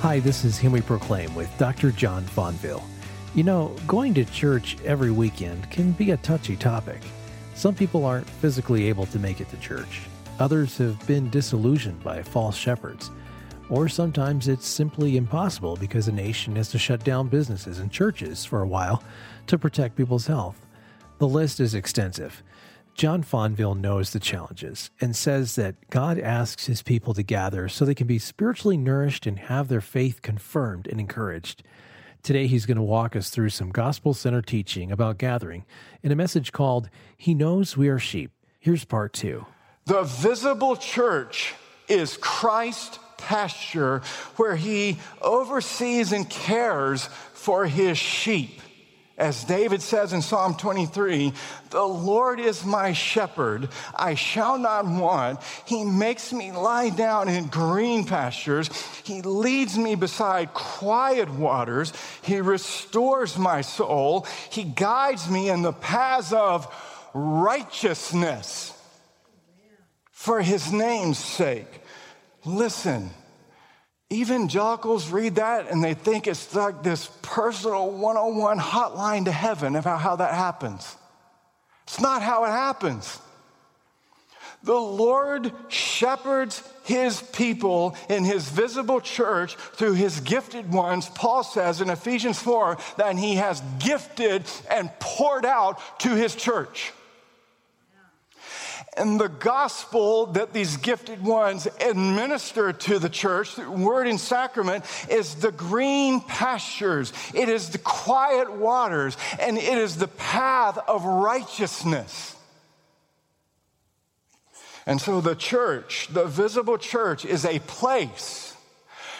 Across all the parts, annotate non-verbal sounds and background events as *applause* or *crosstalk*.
Hi, this is Him We Proclaim with Dr. John Fonville. You know, going to church every weekend can be a touchy topic. Some people aren't physically able to make it to church. Others have been disillusioned by false shepherds. Or sometimes it's simply impossible because a nation has to shut down businesses and churches for a while to protect people's health. The list is extensive. John Fonville knows the challenges and says that God asks his people to gather so they can be spiritually nourished and have their faith confirmed and encouraged. Today, he's going to walk us through some gospel center teaching about gathering in a message called He Knows We Are Sheep. Here's part two. The visible church is Christ's pasture where he oversees and cares for his sheep. As David says in Psalm 23, the Lord is my shepherd, I shall not want. He makes me lie down in green pastures. He leads me beside quiet waters. He restores my soul. He guides me in the paths of righteousness for his name's sake. Listen, Evangelicals read that and they think it's like this personal 101 hotline to heaven about how that happens. It's not how it happens. The Lord shepherds his people in his visible church through his gifted ones. Paul says in Ephesians 4 that he has gifted and poured out to his church. And the gospel that these gifted ones administer to the church, word and sacrament, is the green pastures, it is the quiet waters, and it is the path of righteousness. And so the church, the visible church, is a place,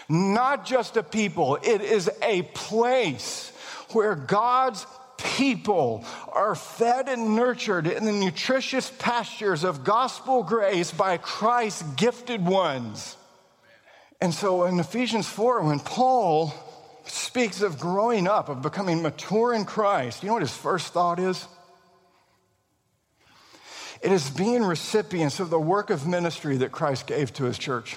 not just a people, it is a place where God's people are fed and nurtured in the nutritious pastures of gospel grace by Christ's gifted ones. And so in Ephesians 4, when Paul speaks of growing up, of becoming mature in Christ, you know what his first thought is? It is being recipients of the work of ministry that Christ gave to his church.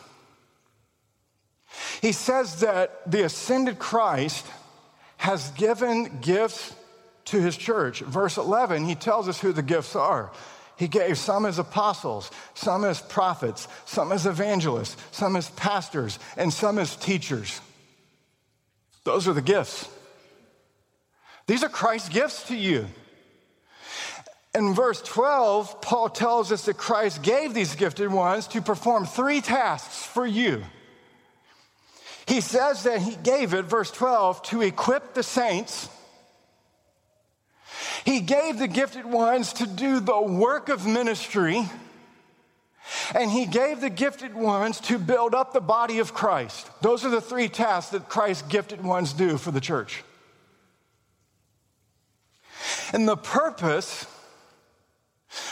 He says that the ascended Christ has given gifts to his church. Verse 11, he tells us who the gifts are. He gave some as apostles, some as prophets, some as evangelists, some as pastors, and some as teachers. Those are the gifts. These are Christ's gifts to you. In verse 12, Paul tells us that Christ gave these gifted ones to perform three tasks for you. He says that he gave it, verse 12, to equip the saints he gave the gifted ones to do the work of ministry, and He gave the gifted ones to build up the body of Christ. Those are the three tasks that Christ's gifted ones do for the church. And the purpose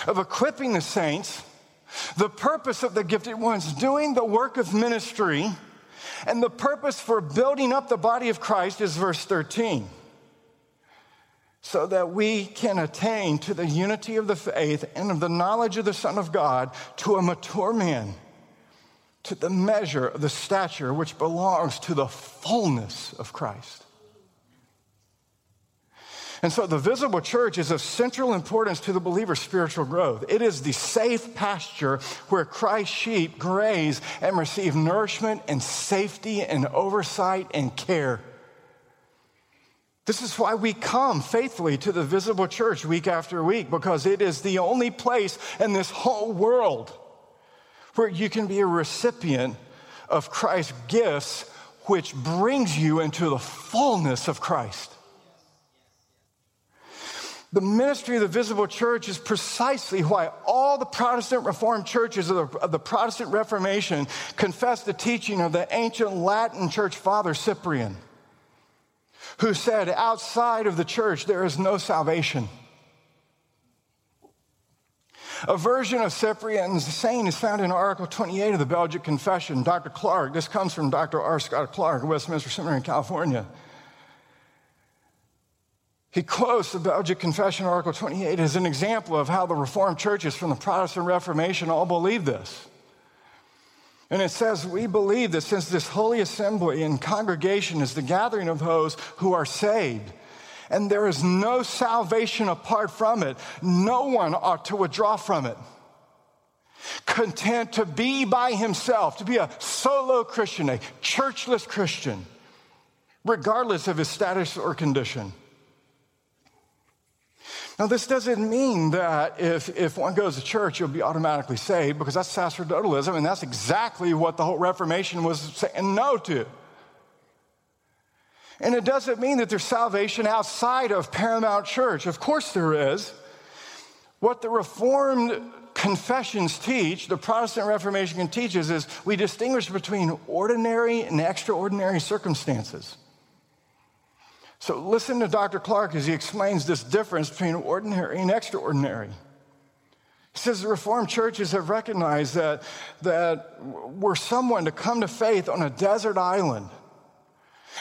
of equipping the saints, the purpose of the gifted ones doing the work of ministry, and the purpose for building up the body of Christ is verse 13 so that we can attain to the unity of the faith and of the knowledge of the Son of God to a mature man, to the measure of the stature which belongs to the fullness of Christ. And so the visible church is of central importance to the believer's spiritual growth. It is the safe pasture where Christ's sheep graze and receive nourishment and safety and oversight and care. This is why we come faithfully to the visible church week after week, because it is the only place in this whole world where you can be a recipient of Christ's gifts, which brings you into the fullness of Christ. The ministry of the visible church is precisely why all the Protestant Reformed churches of the, of the, Protestant Reformation confess the teaching of the ancient Latin church father Cyprian who said, outside of the church, there is no salvation. A version of Cyprian's saying is found in Article 28 of the Belgic Confession. Dr. Clark, this comes from Dr. R. Scott Clark, Westminster Seminary in California. He quotes the Belgic Confession, Article 28, as an example of how the Reformed churches from the Protestant Reformation all believe this. And it says, We believe that since this holy assembly and congregation is the gathering of those who are saved, and there is no salvation apart from it, no one ought to withdraw from it. Content to be by himself, to be a solo Christian, a churchless Christian, regardless of his status or condition. Now, this doesn't mean that if, if one goes to church, you'll be automatically saved, because that's sacerdotalism, and that's exactly what the whole Reformation was saying no to. And it doesn't mean that there's salvation outside of Paramount Church. Of course, there is. What the Reformed confessions teach, the Protestant Reformation teaches, is we distinguish between ordinary and extraordinary circumstances. So listen to Dr. Clark as he explains this difference between ordinary and extraordinary. He says the Reformed churches have recognized that, that we're someone to come to faith on a desert island.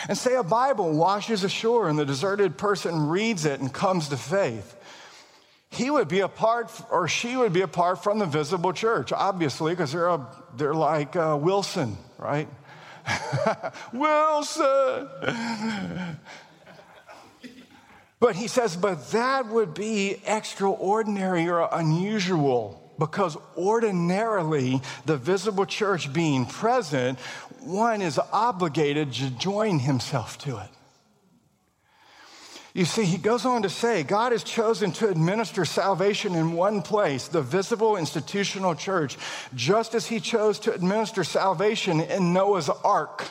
And say a Bible washes ashore and the deserted person reads it and comes to faith. He would be apart, or she would be apart from the visible church, obviously, because they're, they're like uh, Wilson, right? *laughs* Wilson! But he says, but that would be extraordinary or unusual because ordinarily, the visible church being present, one is obligated to join himself to it. You see, he goes on to say, God has chosen to administer salvation in one place, the visible institutional church, just as he chose to administer salvation in Noah's ark.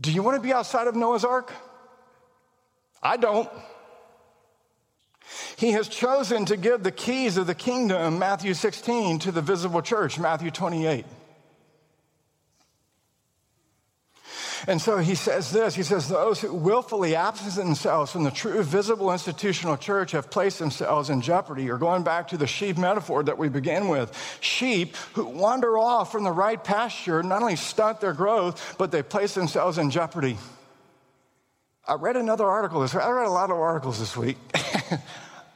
Do you want to be outside of Noah's ark? I don't. He has chosen to give the keys of the kingdom, Matthew 16, to the visible church, Matthew 28. And so he says this He says, Those who willfully absent themselves from the true visible institutional church have placed themselves in jeopardy. Or going back to the sheep metaphor that we began with, sheep who wander off from the right pasture not only stunt their growth, but they place themselves in jeopardy. I read another article this week. I read a lot of articles this week. *laughs*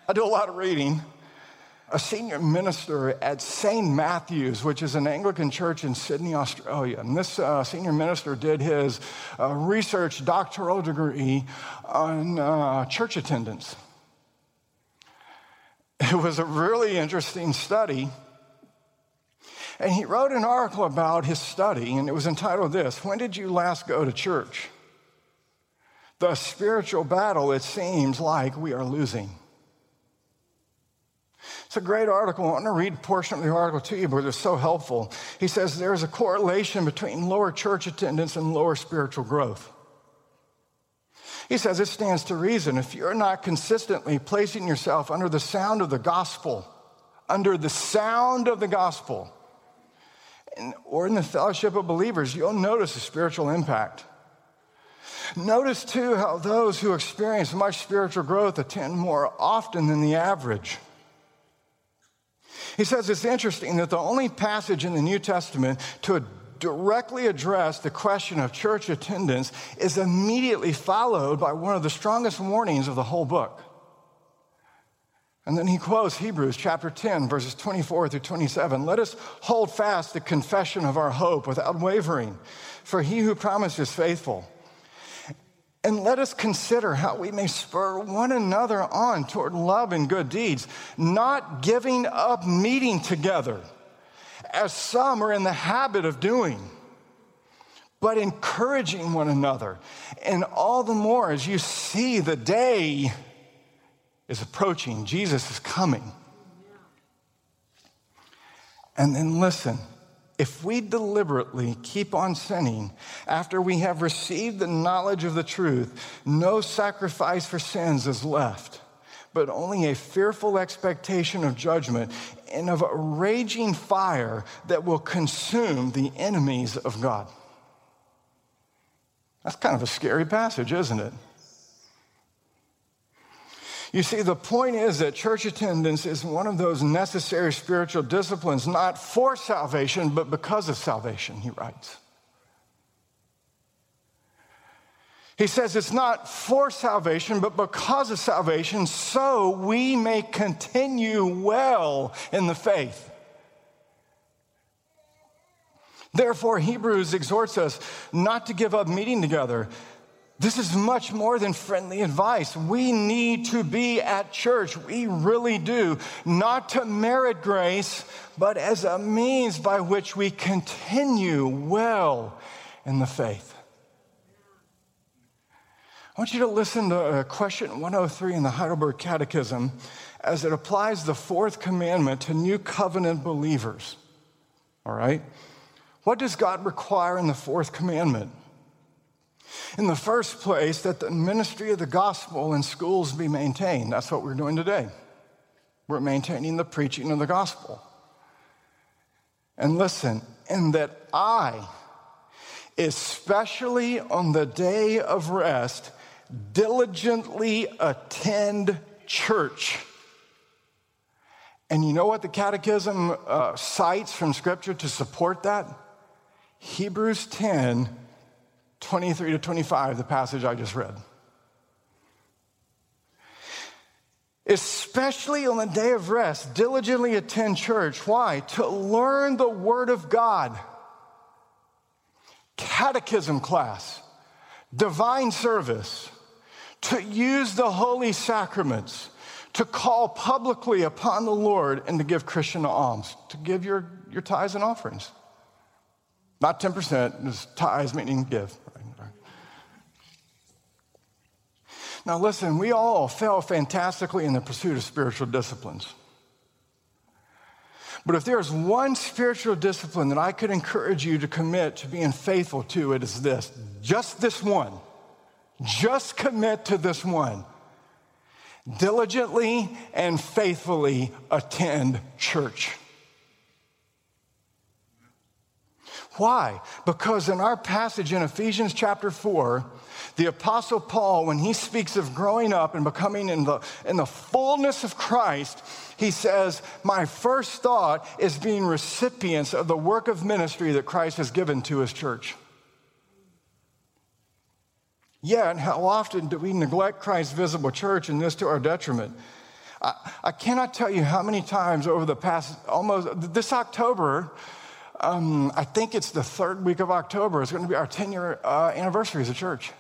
I do a lot of reading. A senior minister at St. Matthew's, which is an Anglican church in Sydney, Australia. And this uh, senior minister did his uh, research doctoral degree on uh, church attendance. It was a really interesting study. And he wrote an article about his study, and it was entitled This When Did You Last Go to Church? The spiritual battle it seems like we are losing. It's a great article. I want to read a portion of the article to you because it's so helpful. He says there's a correlation between lower church attendance and lower spiritual growth. He says it stands to reason if you're not consistently placing yourself under the sound of the gospel, under the sound of the gospel, or in the fellowship of believers, you'll notice a spiritual impact. Notice too how those who experience much spiritual growth attend more often than the average. He says it's interesting that the only passage in the New Testament to directly address the question of church attendance is immediately followed by one of the strongest warnings of the whole book. And then he quotes Hebrews chapter 10, verses 24 through 27. Let us hold fast the confession of our hope without wavering, for he who promised is faithful. And let us consider how we may spur one another on toward love and good deeds, not giving up meeting together, as some are in the habit of doing, but encouraging one another. And all the more as you see the day is approaching, Jesus is coming. And then listen if we deliberately keep on sinning after we have received the knowledge of the truth, no sacrifice for sins is left, but only a fearful expectation of judgment and of a raging fire that will consume the enemies of God. That's kind of a scary passage, isn't it? You see, the point is that church attendance is one of those necessary spiritual disciplines, not for salvation, but because of salvation, he writes. He says it's not for salvation, but because of salvation, so we may continue well in the faith. Therefore, Hebrews exhorts us not to give up meeting together. This is much more than friendly advice. We need to be at church. We really do. Not to merit grace, but as a means by which we continue well in the faith. I want you to listen to uh, question 103 in the Heidelberg Catechism as it applies the fourth commandment to new covenant believers. All right? What does God require in the fourth commandment? In the first place, that the ministry of the gospel in schools be maintained. That's what we're doing today. We're maintaining the preaching of the gospel. And listen, and that I, especially on the day of rest, diligently attend church. And you know what the Catechism uh, cites from Scripture to support that? Hebrews 10 23 to 25, the passage I just read. Especially on the day of rest, diligently attend church. Why? To learn the Word of God. Catechism class, divine service, to use the holy sacraments, to call publicly upon the Lord, and to give Christian alms, to give your, your tithes and offerings. Not 10%, just tithes meaning give. Now, listen, we all fail fantastically in the pursuit of spiritual disciplines. But if there's one spiritual discipline that I could encourage you to commit to being faithful to, it is this just this one. Just commit to this one. Diligently and faithfully attend church. Why? Because in our passage in Ephesians chapter 4, the Apostle Paul, when he speaks of growing up and becoming in the, in the fullness of Christ, he says, My first thought is being recipients of the work of ministry that Christ has given to his church. Yet, how often do we neglect Christ's visible church and this to our detriment? I, I cannot tell you how many times over the past almost this October, um, I think it's the third week of October, it's going to be our 10 year uh, anniversary as a church.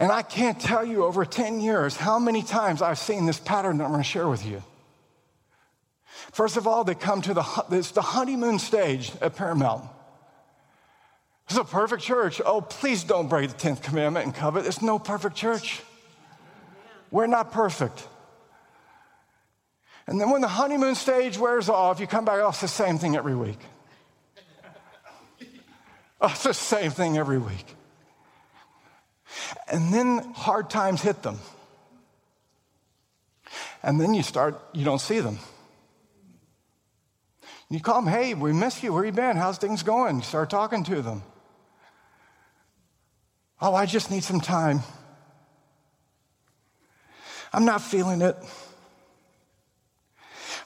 And I can't tell you over 10 years how many times I've seen this pattern that I'm going to share with you. First of all, they come to the, it's the honeymoon stage at Paramount. Is a perfect church. Oh, please don't break the 10th commandment and covet. It's no perfect church. We're not perfect. And then when the honeymoon stage wears off, you come back, oh, it's the same thing every week. Oh, it's the same thing every week. And then hard times hit them. And then you start, you don't see them. You call them, hey, we miss you. Where you been? How's things going? You start talking to them. Oh, I just need some time. I'm not feeling it.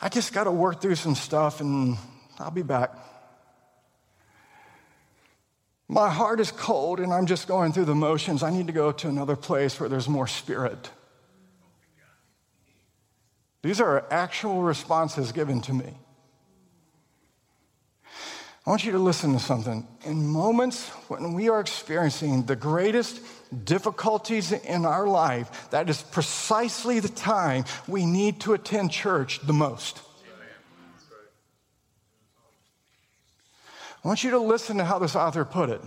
I just got to work through some stuff and I'll be back. My heart is cold and I'm just going through the motions. I need to go to another place where there's more spirit. These are actual responses given to me. I want you to listen to something. In moments when we are experiencing the greatest difficulties in our life, that is precisely the time we need to attend church the most. I want you to listen to how this author put it.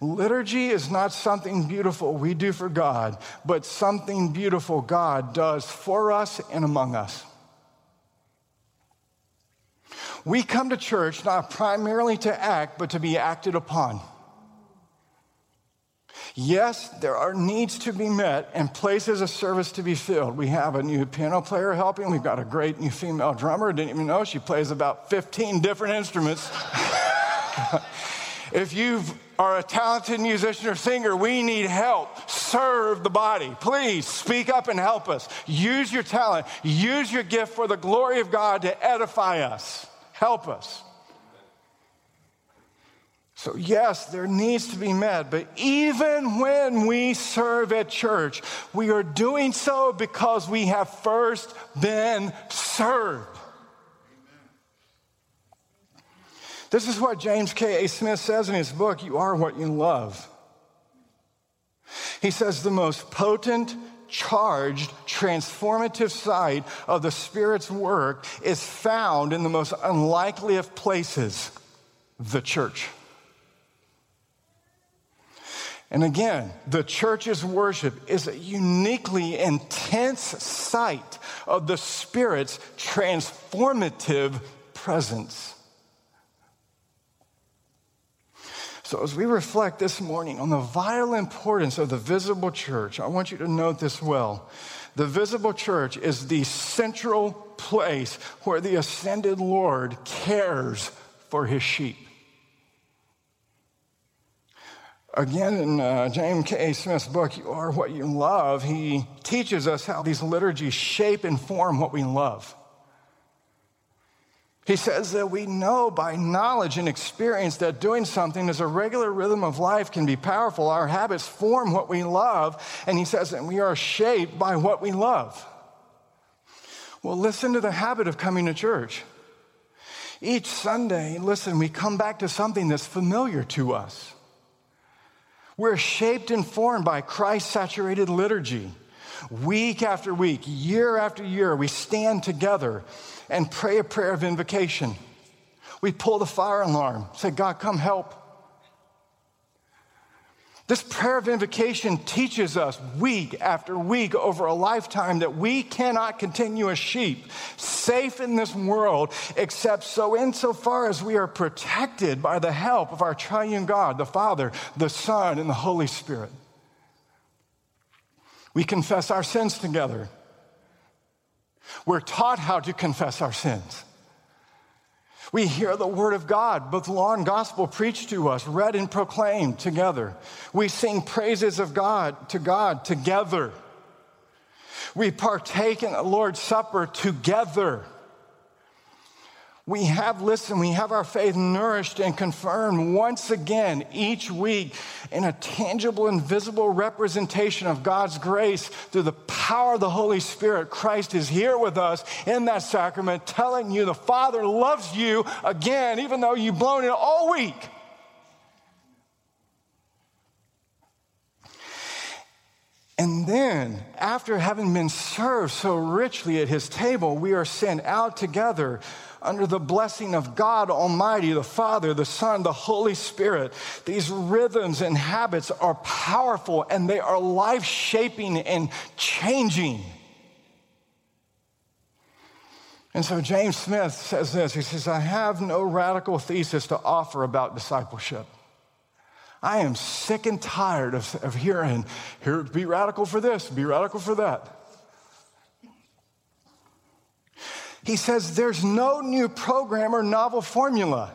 Liturgy is not something beautiful we do for God, but something beautiful God does for us and among us. We come to church not primarily to act, but to be acted upon. Yes, there are needs to be met and places of service to be filled. We have a new piano player helping. We've got a great new female drummer. Didn't even know she plays about 15 different instruments. *laughs* if you are a talented musician or singer, we need help. Serve the body. Please speak up and help us. Use your talent, use your gift for the glory of God to edify us. Help us. So, yes, there needs to be met, but even when we serve at church, we are doing so because we have first been served. This is what James K.A. Smith says in his book, You Are What You Love. He says the most potent, charged, transformative side of the Spirit's work is found in the most unlikely of places the church. And again, the church's worship is a uniquely intense site of the Spirit's transformative presence. So, as we reflect this morning on the vital importance of the visible church, I want you to note this well. The visible church is the central place where the ascended Lord cares for his sheep. Again, in uh, James K. Smith's book, You Are What You Love, he teaches us how these liturgies shape and form what we love. He says that we know by knowledge and experience that doing something as a regular rhythm of life can be powerful. Our habits form what we love, and he says that we are shaped by what we love. Well, listen to the habit of coming to church. Each Sunday, listen, we come back to something that's familiar to us. We're shaped and formed by Christ saturated liturgy. Week after week, year after year, we stand together and pray a prayer of invocation. We pull the fire alarm, say, God, come help. This prayer of invocation teaches us week after week over a lifetime that we cannot continue as sheep, safe in this world, except so insofar as we are protected by the help of our triune God, the Father, the Son, and the Holy Spirit. We confess our sins together. We're taught how to confess our sins. We hear the word of God, both law and gospel preached to us, read and proclaimed together. We sing praises of God to God together. We partake in the Lord's Supper together. We have listened, we have our faith nourished and confirmed once again each week in a tangible and visible representation of God's grace through the power of the Holy Spirit. Christ is here with us in that sacrament, telling you the Father loves you again, even though you've blown it all week. And then, after having been served so richly at his table, we are sent out together under the blessing of God Almighty, the Father, the Son, the Holy Spirit. These rhythms and habits are powerful and they are life shaping and changing. And so James Smith says this He says, I have no radical thesis to offer about discipleship. I am sick and tired of, of hearing, here, be radical for this, be radical for that. He says there's no new program or novel formula.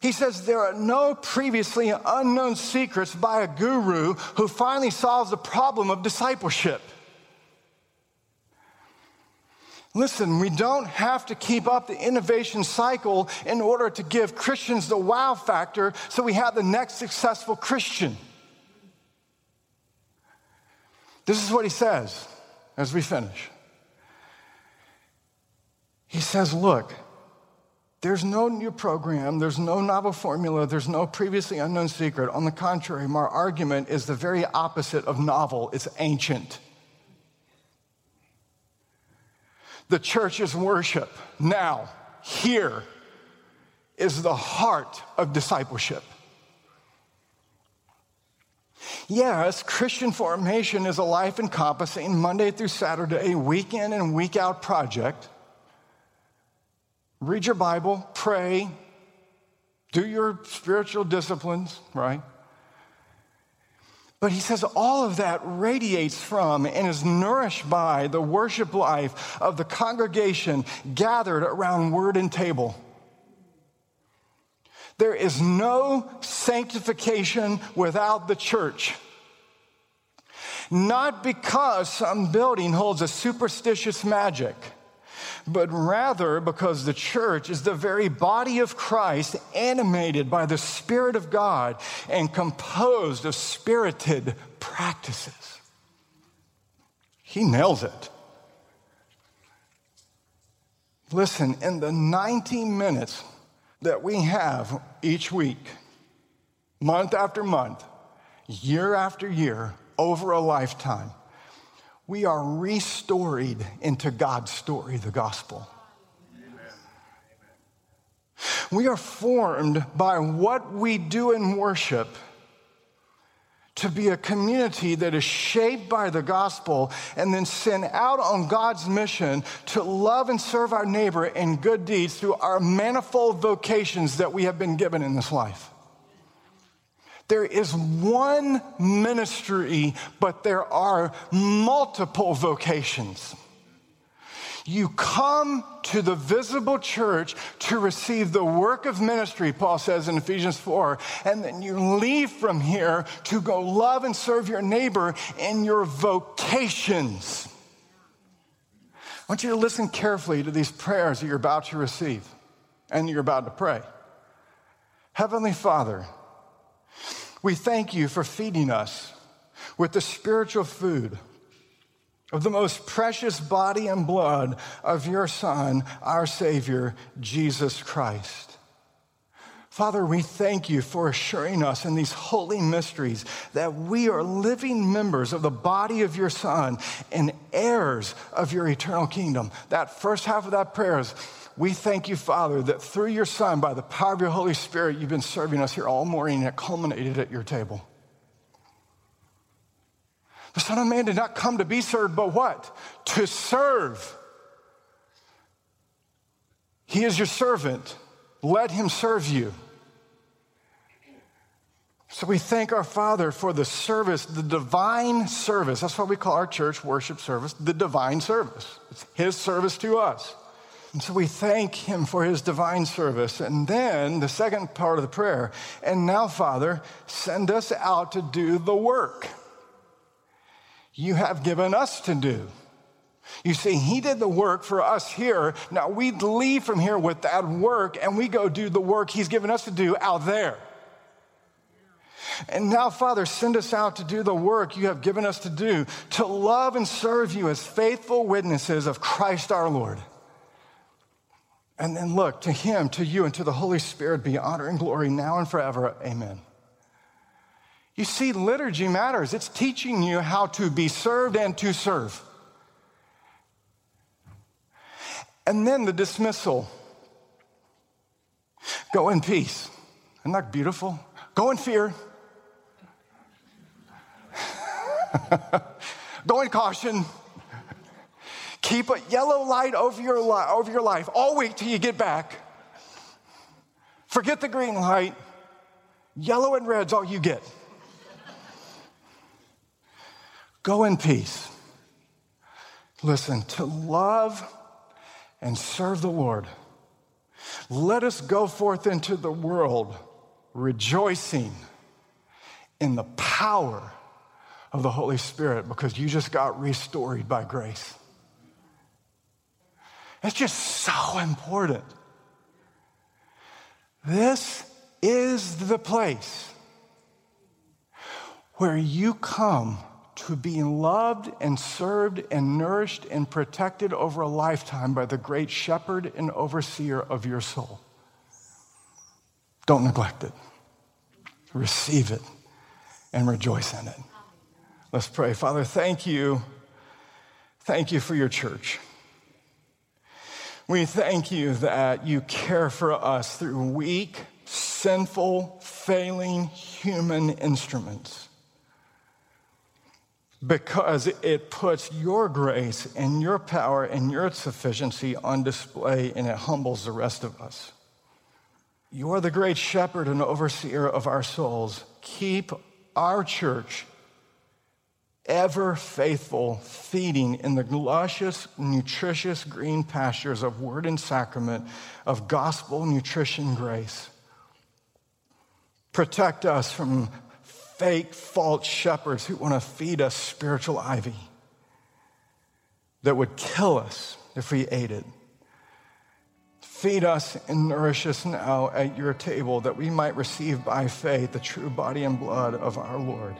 He says there are no previously unknown secrets by a guru who finally solves the problem of discipleship. Listen, we don't have to keep up the innovation cycle in order to give Christians the wow factor so we have the next successful Christian. This is what he says as we finish. He says, Look, there's no new program, there's no novel formula, there's no previously unknown secret. On the contrary, my argument is the very opposite of novel, it's ancient. The church's worship now, here, is the heart of discipleship. Yes, Christian formation is a life encompassing Monday through Saturday, week in and week out project read your Bible, pray, do your spiritual disciplines, right? But he says all of that radiates from and is nourished by the worship life of the congregation gathered around word and table. There is no sanctification without the church. Not because some building holds a superstitious magic but rather because the church is the very body of Christ, animated by the Spirit of God and composed of spirited practices. He nails it. Listen, in the 90 minutes that we have each week, month after month, year after year, over a lifetime, we are restored into God's story, the gospel. We are formed by what we do in worship to be a community that is shaped by the gospel and then sent out on God's mission to love and serve our neighbor in good deeds through our manifold vocations that we have been given in this life. There is one ministry, but there are multiple vocations. You come to the visible church to receive the work of ministry, Paul says in Ephesians 4, and then you leave from here to go love and serve your neighbor in your vocations. I want you to listen carefully to these prayers that you're about to receive and you're about to pray. Heavenly Father, we thank you for feeding us with the spiritual food of the most precious body and blood of your Son, our Savior, Jesus Christ. Father, we thank you for assuring us in these holy mysteries that we are living members of the body of your Son and heirs of your eternal kingdom. That first half of that prayer is we thank you, Father, that through your Son, by the power of your Holy Spirit, you've been serving us here all morning and it culminated at your table. The Son of Man did not come to be served, but what? To serve. He is your servant. Let him serve you. So we thank our Father for the service, the divine service. That's why we call our church worship service the divine service. It's his service to us. And so we thank him for his divine service. And then the second part of the prayer, and now, Father, send us out to do the work you have given us to do. You see, he did the work for us here. Now we leave from here with that work and we go do the work he's given us to do out there. And now, Father, send us out to do the work you have given us to do, to love and serve you as faithful witnesses of Christ our Lord. And then look, to him, to you, and to the Holy Spirit be honor and glory now and forever. Amen. You see, liturgy matters. It's teaching you how to be served and to serve. And then the dismissal go in peace. Isn't that beautiful? Go in fear. *laughs* go in caution. Keep a yellow light over your, li- over your life all week till you get back. Forget the green light. Yellow and red's all you get. Go in peace. Listen, to love and serve the Lord. Let us go forth into the world rejoicing in the power of the Holy Spirit because you just got restored by grace. It's just so important. This is the place where you come to be loved and served and nourished and protected over a lifetime by the great shepherd and overseer of your soul. Don't neglect it. Receive it and rejoice in it. Let's pray. Father, thank you. Thank you for your church. We thank you that you care for us through weak, sinful, failing human instruments because it puts your grace and your power and your sufficiency on display and it humbles the rest of us. You are the great shepherd and overseer of our souls. Keep our church ever faithful, feeding in the luscious, nutritious green pastures of word and sacrament, of gospel, nutrition, grace. Protect us from fake, false shepherds who want to feed us spiritual ivy that would kill us if we ate it. Feed us and nourish us now at your table that we might receive by faith the true body and blood of our Lord.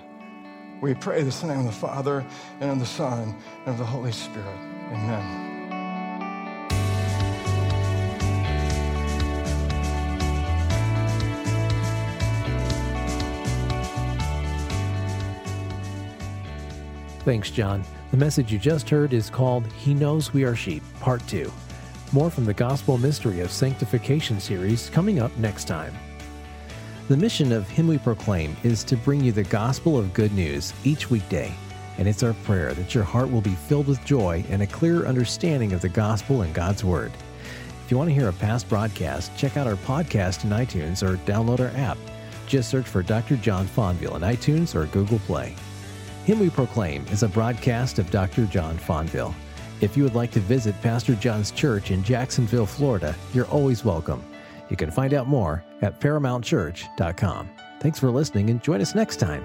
We pray this in the name of the Father, and of the Son, and of the Holy Spirit. Amen. Thanks, John. The message you just heard is called He Knows We Are Sheep, Part 2. More from the Gospel Mystery of Sanctification series coming up next time. The mission of Him We Proclaim is to bring you the gospel of good news each weekday, and it's our prayer that your heart will be filled with joy and a clearer understanding of the gospel and God's Word. If you want to hear a past broadcast, check out our podcast in iTunes or download our app. Just search for Dr. John Fonville in iTunes or Google Play. Him We Proclaim is a broadcast of Dr. John Fonville. If you would like to visit Pastor John's church in Jacksonville, Florida, you're always welcome. You can find out more at paramountchurch.com. Thanks for listening and join us next time.